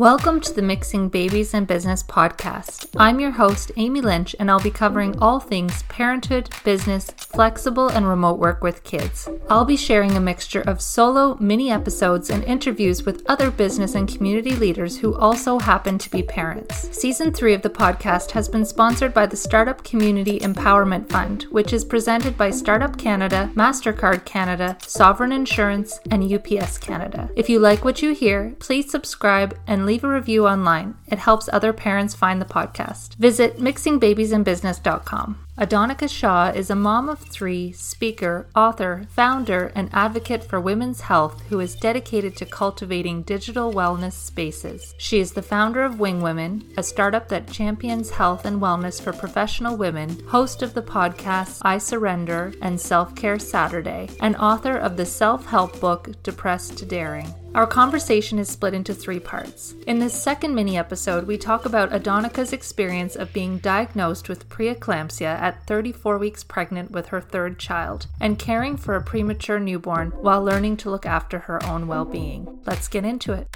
Welcome to the Mixing Babies and Business podcast. I'm your host, Amy Lynch, and I'll be covering all things parenthood, business, flexible, and remote work with kids. I'll be sharing a mixture of solo, mini episodes, and interviews with other business and community leaders who also happen to be parents. Season three of the podcast has been sponsored by the Startup Community Empowerment Fund, which is presented by Startup Canada, MasterCard Canada, Sovereign Insurance, and UPS Canada. If you like what you hear, please subscribe and leave a review online. It helps other parents find the podcast. Visit mixingbabiesandbusiness.com. Adonica Shaw is a mom of three, speaker, author, founder, and advocate for women's health who is dedicated to cultivating digital wellness spaces. She is the founder of Wing Women, a startup that champions health and wellness for professional women, host of the podcasts I Surrender and Self Care Saturday, and author of the self help book Depressed to Daring. Our conversation is split into three parts. In this second mini episode, we talk about Adonica's experience of being diagnosed with preeclampsia at 34 weeks pregnant with her third child and caring for a premature newborn while learning to look after her own well being. Let's get into it.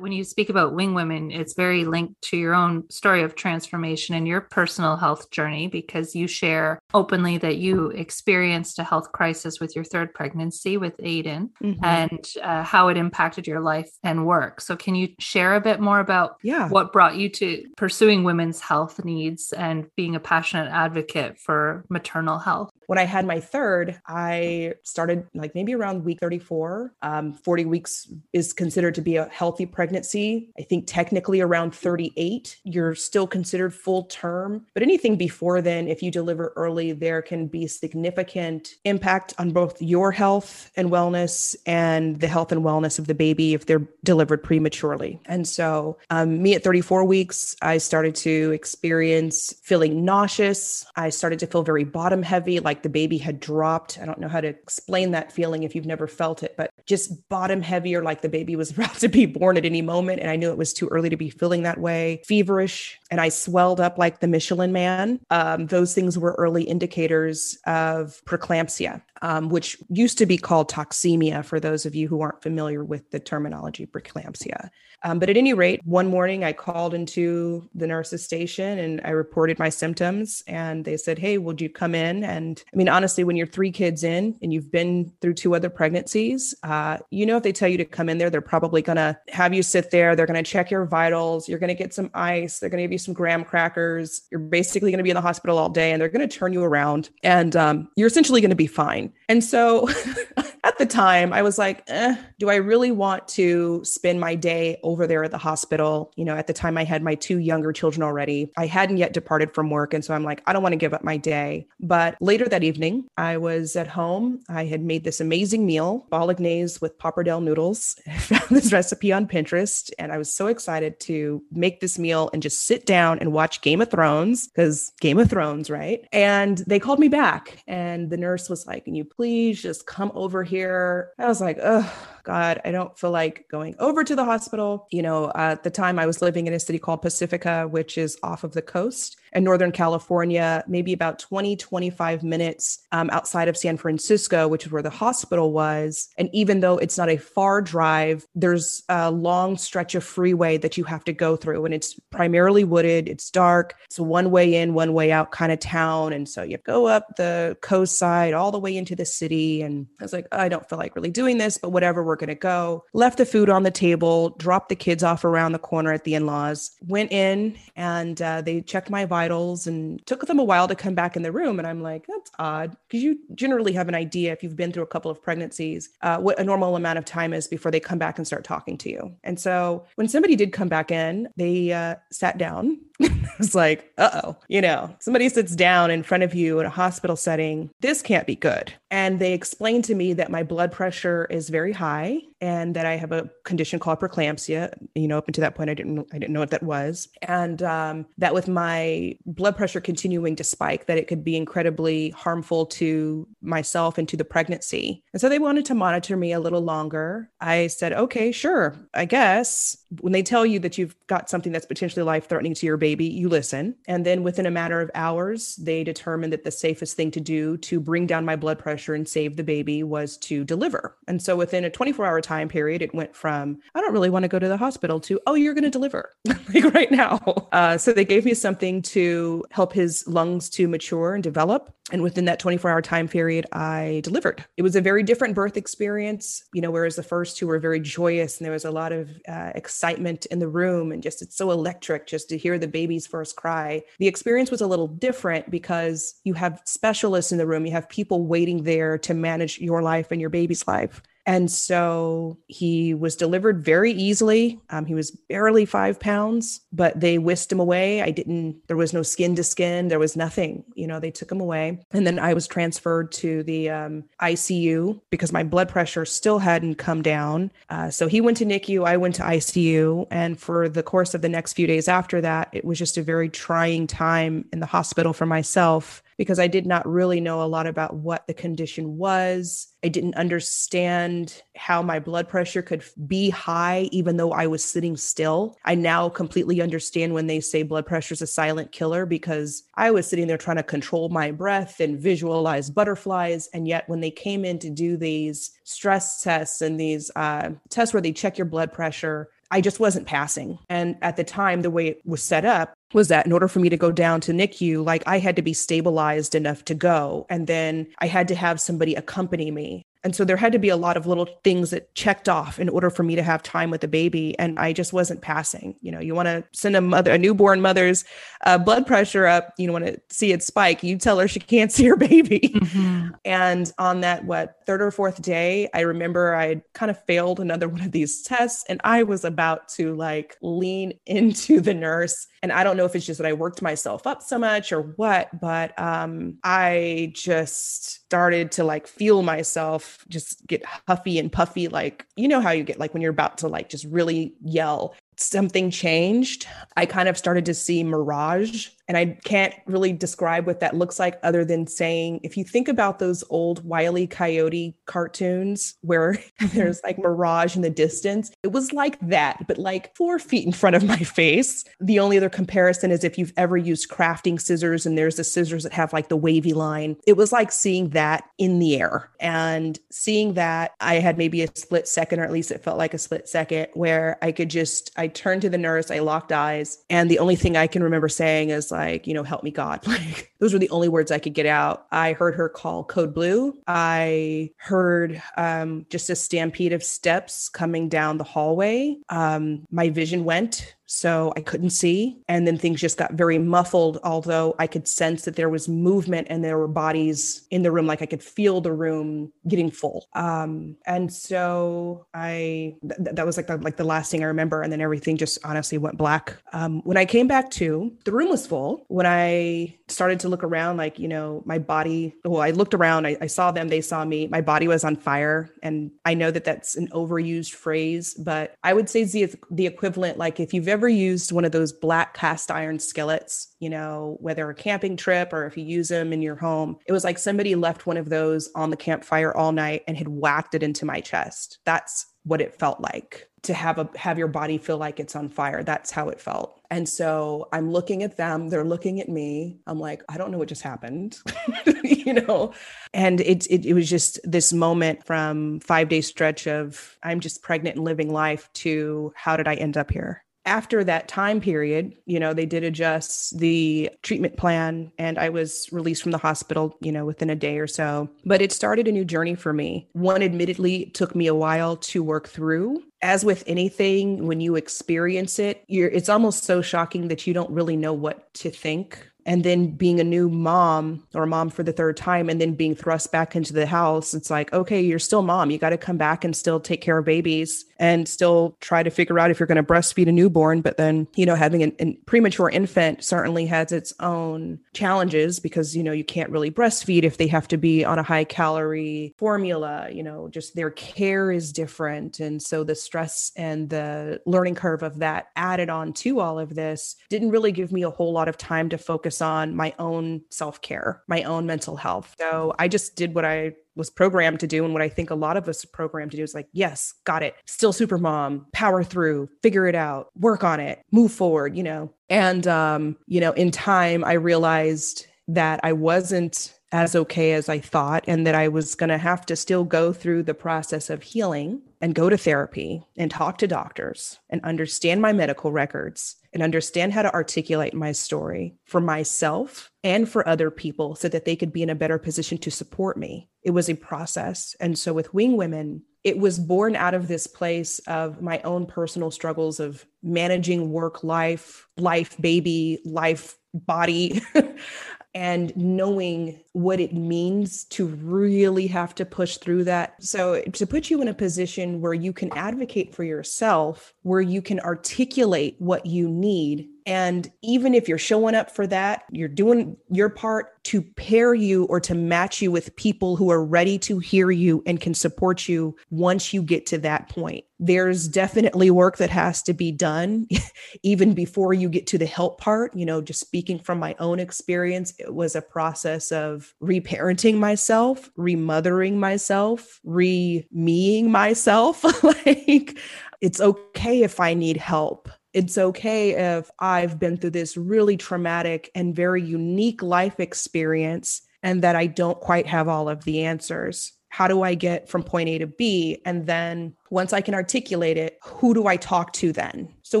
When you speak about wing women, it's very linked to your own story of transformation and your personal health journey because you share openly that you experienced a health crisis with your third pregnancy with Aiden mm-hmm. and uh, how it impacted your life and work. So, can you share a bit more about yeah. what brought you to pursuing women's health needs and being a passionate advocate for maternal health? When I had my third, I started like maybe around week 34. Um, 40 weeks is considered to be a healthy pregnancy. I think technically around 38, you're still considered full term. But anything before then, if you deliver early, there can be significant impact on both your health and wellness and the health and wellness of the baby if they're delivered prematurely. And so, um, me at 34 weeks, I started to experience feeling nauseous. I started to feel very bottom heavy, like like the baby had dropped. I don't know how to explain that feeling if you've never felt it, but just bottom heavier, like the baby was about to be born at any moment. And I knew it was too early to be feeling that way. Feverish, and I swelled up like the Michelin man. Um, those things were early indicators of preeclampsia, um, which used to be called toxemia for those of you who aren't familiar with the terminology preeclampsia. Um, but at any rate, one morning I called into the nurse's station and I reported my symptoms, and they said, Hey, would you come in? And I mean, honestly, when you're three kids in and you've been through two other pregnancies, uh, you know, if they tell you to come in there, they're probably going to have you sit there. They're going to check your vitals. You're going to get some ice. They're going to give you some graham crackers. You're basically going to be in the hospital all day and they're going to turn you around and um, you're essentially going to be fine. And so at the time, I was like, eh, do I really want to spend my day over there at the hospital? You know, at the time, I had my two younger children already. I hadn't yet departed from work. And so I'm like, I don't want to give up my day. But later that evening, I was at home. I had made this amazing meal, bolognese with pappardelle noodles. I found this recipe on Pinterest. And I was so excited to make this meal and just sit down and watch Game of Thrones because Game of Thrones, right? And they called me back. And the nurse was like, Can you please just come over here. I was like, oh, God, I don't feel like going over to the hospital. You know, at the time I was living in a city called Pacifica, which is off of the coast in Northern California, maybe about 20, 25 minutes um, outside of San Francisco, which is where the hospital was. And even though it's not a far drive, there's a long stretch of freeway that you have to go through. And it's primarily wooded, it's dark, it's a one way in, one way out kind of town. And so you go up the coast side all the way into the city. And I was like, I don't feel like really doing this, but whatever, we're going to go. Left the food on the table, dropped the kids off around the corner at the in laws, went in and uh, they checked my vitals and took them a while to come back in the room. And I'm like, that's odd because you generally have an idea if you've been through a couple of pregnancies, uh, what a normal amount of time is before they come back and start talking to you. And so when somebody did come back in, they uh, sat down it's like, uh oh, you know, somebody sits down in front of you in a hospital setting. This can't be good. And they explained to me that my blood pressure is very high and that I have a condition called preeclampsia. You know, up until that point, I didn't I didn't know what that was, and um, that with my blood pressure continuing to spike, that it could be incredibly harmful to myself and to the pregnancy. And so they wanted to monitor me a little longer. I said, okay, sure, I guess. When they tell you that you've got something that's potentially life threatening to your baby baby, you listen. And then within a matter of hours, they determined that the safest thing to do to bring down my blood pressure and save the baby was to deliver. And so within a 24 hour time period, it went from, I don't really want to go to the hospital to, oh, you're going to deliver like right now. Uh, so they gave me something to help his lungs to mature and develop. And within that 24 hour time period, I delivered. It was a very different birth experience, you know, whereas the first two were very joyous and there was a lot of uh, excitement in the room and just it's so electric just to hear the baby's first cry. The experience was a little different because you have specialists in the room, you have people waiting there to manage your life and your baby's life. And so he was delivered very easily. Um, he was barely five pounds, but they whisked him away. I didn't, there was no skin to skin. There was nothing, you know, they took him away. And then I was transferred to the um, ICU because my blood pressure still hadn't come down. Uh, so he went to NICU, I went to ICU. And for the course of the next few days after that, it was just a very trying time in the hospital for myself because I did not really know a lot about what the condition was. I didn't understand how my blood pressure could be high even though I was sitting still. I now completely understand when they say blood pressure is a silent killer because I was sitting there trying to control my breath and visualize butterflies. And yet, when they came in to do these stress tests and these uh, tests where they check your blood pressure, I just wasn't passing. And at the time, the way it was set up, was that in order for me to go down to NICU, like I had to be stabilized enough to go. And then I had to have somebody accompany me. And so there had to be a lot of little things that checked off in order for me to have time with the baby. And I just wasn't passing. You know, you want to send a mother, a newborn mother's uh, blood pressure up, you want to see it spike. You tell her she can't see her baby. Mm-hmm. And on that, what, third or fourth day, I remember I had kind of failed another one of these tests and I was about to like lean into the nurse. And I don't know if it's just that I worked myself up so much or what, but um, I just started to like feel myself just get huffy and puffy like you know how you get like when you're about to like just really yell something changed i kind of started to see mirage and I can't really describe what that looks like other than saying if you think about those old Wile E. Coyote cartoons where mm-hmm. there's like mirage in the distance, it was like that, but like four feet in front of my face. The only other comparison is if you've ever used crafting scissors and there's the scissors that have like the wavy line. It was like seeing that in the air and seeing that I had maybe a split second, or at least it felt like a split second where I could just, I turned to the nurse, I locked eyes, and the only thing I can remember saying is like, you know, help me God. Like those were the only words I could get out. I heard her call code blue. I heard um, just a stampede of steps coming down the hallway. Um, my vision went so I couldn't see. And then things just got very muffled, although I could sense that there was movement and there were bodies in the room. Like I could feel the room getting full. Um, and so I, th- that was like the, like the last thing I remember. And then everything just honestly went black. Um, when I came back to, the room was full. When I started to look around, like, you know, my body, well, I looked around, I, I saw them, they saw me, my body was on fire. And I know that that's an overused phrase, but I would say the, the equivalent, like if you've ever ever used one of those black cast iron skillets, you know, whether a camping trip or if you use them in your home, it was like somebody left one of those on the campfire all night and had whacked it into my chest. That's what it felt like to have a have your body feel like it's on fire. That's how it felt. And so I'm looking at them, they're looking at me. I'm like, I don't know what just happened. you know. And it, it it was just this moment from 5-day stretch of I'm just pregnant and living life to how did I end up here? After that time period, you know, they did adjust the treatment plan and I was released from the hospital, you know, within a day or so. But it started a new journey for me. One admittedly took me a while to work through. As with anything, when you experience it, you're it's almost so shocking that you don't really know what to think and then being a new mom or mom for the third time and then being thrust back into the house it's like okay you're still mom. You got to come back and still take care of babies and still try to figure out if you're going to breastfeed a newborn. But then you know having a premature infant certainly has its own challenges because you know you can't really breastfeed if they have to be on a high calorie formula. You know just their care is different. And so the stress and the learning curve of that added on to all of this didn't really give me a whole lot of time to focus on my own self care, my own mental health. So I just did what I was programmed to do and what I think a lot of us are programmed to do is like, yes, got it. Still super mom, power through, figure it out, work on it, move forward, you know. And um, you know, in time I realized that I wasn't as okay as I thought, and that I was going to have to still go through the process of healing and go to therapy and talk to doctors and understand my medical records and understand how to articulate my story for myself and for other people so that they could be in a better position to support me. It was a process. And so with Wing Women, it was born out of this place of my own personal struggles of managing work life, life, baby, life, body. and knowing what it means to really have to push through that. So, to put you in a position where you can advocate for yourself, where you can articulate what you need and even if you're showing up for that, you're doing your part to pair you or to match you with people who are ready to hear you and can support you once you get to that point. There's definitely work that has to be done even before you get to the help part. You know, just speaking from my own experience, it was a process of reparenting myself, remothering myself, re meing myself. like, it's okay if I need help it's okay if I've been through this really traumatic and very unique life experience and that I don't quite have all of the answers. How do I get from point A to B? And then once I can articulate it, who do I talk to then? So,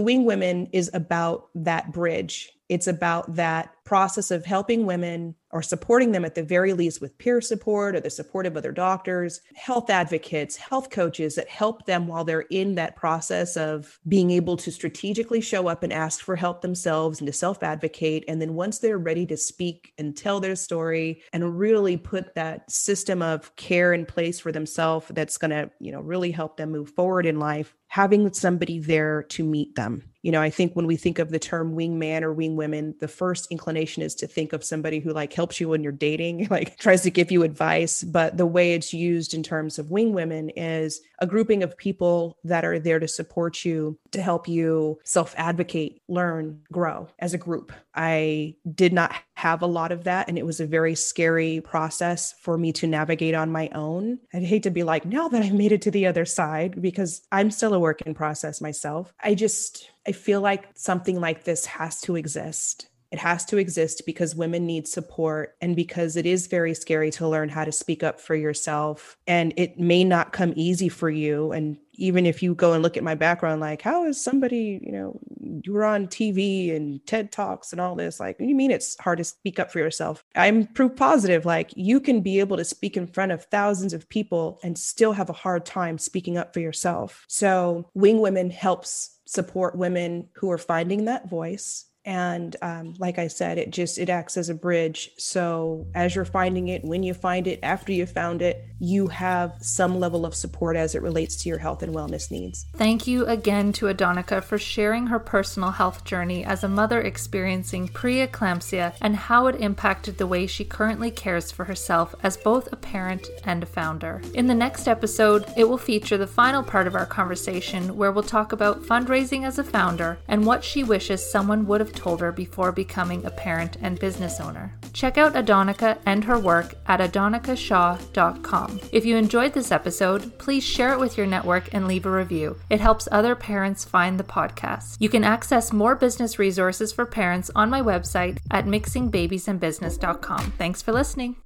Wing Women is about that bridge. It's about that process of helping women or supporting them at the very least with peer support or the support of other doctors, health advocates, health coaches that help them while they're in that process of being able to strategically show up and ask for help themselves and to self advocate. And then once they're ready to speak and tell their story and really put that system of care in place for themselves that's going to, you know, really help them move forward in life, having somebody there to meet them. You know, I think when we think of the term wingman or wing women, the first inclination is to think of somebody who like helps you when you're dating, like tries to give you advice. But the way it's used in terms of wing women is a grouping of people that are there to support you, to help you self advocate, learn, grow as a group. I did not have a lot of that. And it was a very scary process for me to navigate on my own. I'd hate to be like, now that I've made it to the other side, because I'm still a work in process myself. I just, I feel like something like this has to exist. It has to exist because women need support and because it is very scary to learn how to speak up for yourself. And it may not come easy for you. And even if you go and look at my background, like, how is somebody, you know, you were on TV and TED Talks and all this? Like, you mean it's hard to speak up for yourself? I'm proof positive. Like, you can be able to speak in front of thousands of people and still have a hard time speaking up for yourself. So, Wing Women helps support women who are finding that voice and um, like i said it just it acts as a bridge. So as you're finding it when you find it after you found it you have some level of support as it relates to your health and wellness needs. Thank you again to adonica for sharing her personal health journey as a mother experiencing preeclampsia and how it impacted the way she currently cares for herself as both a parent and a founder. In the next episode it will feature the final part of our conversation where we'll talk about fundraising as a founder and what she wishes someone would have told her before becoming a parent and business owner. Check out Adonica and her work at adonicashaw.com. If you enjoyed this episode, please share it with your network and leave a review. It helps other parents find the podcast. You can access more business resources for parents on my website at mixingbabiesandbusiness.com. Thanks for listening.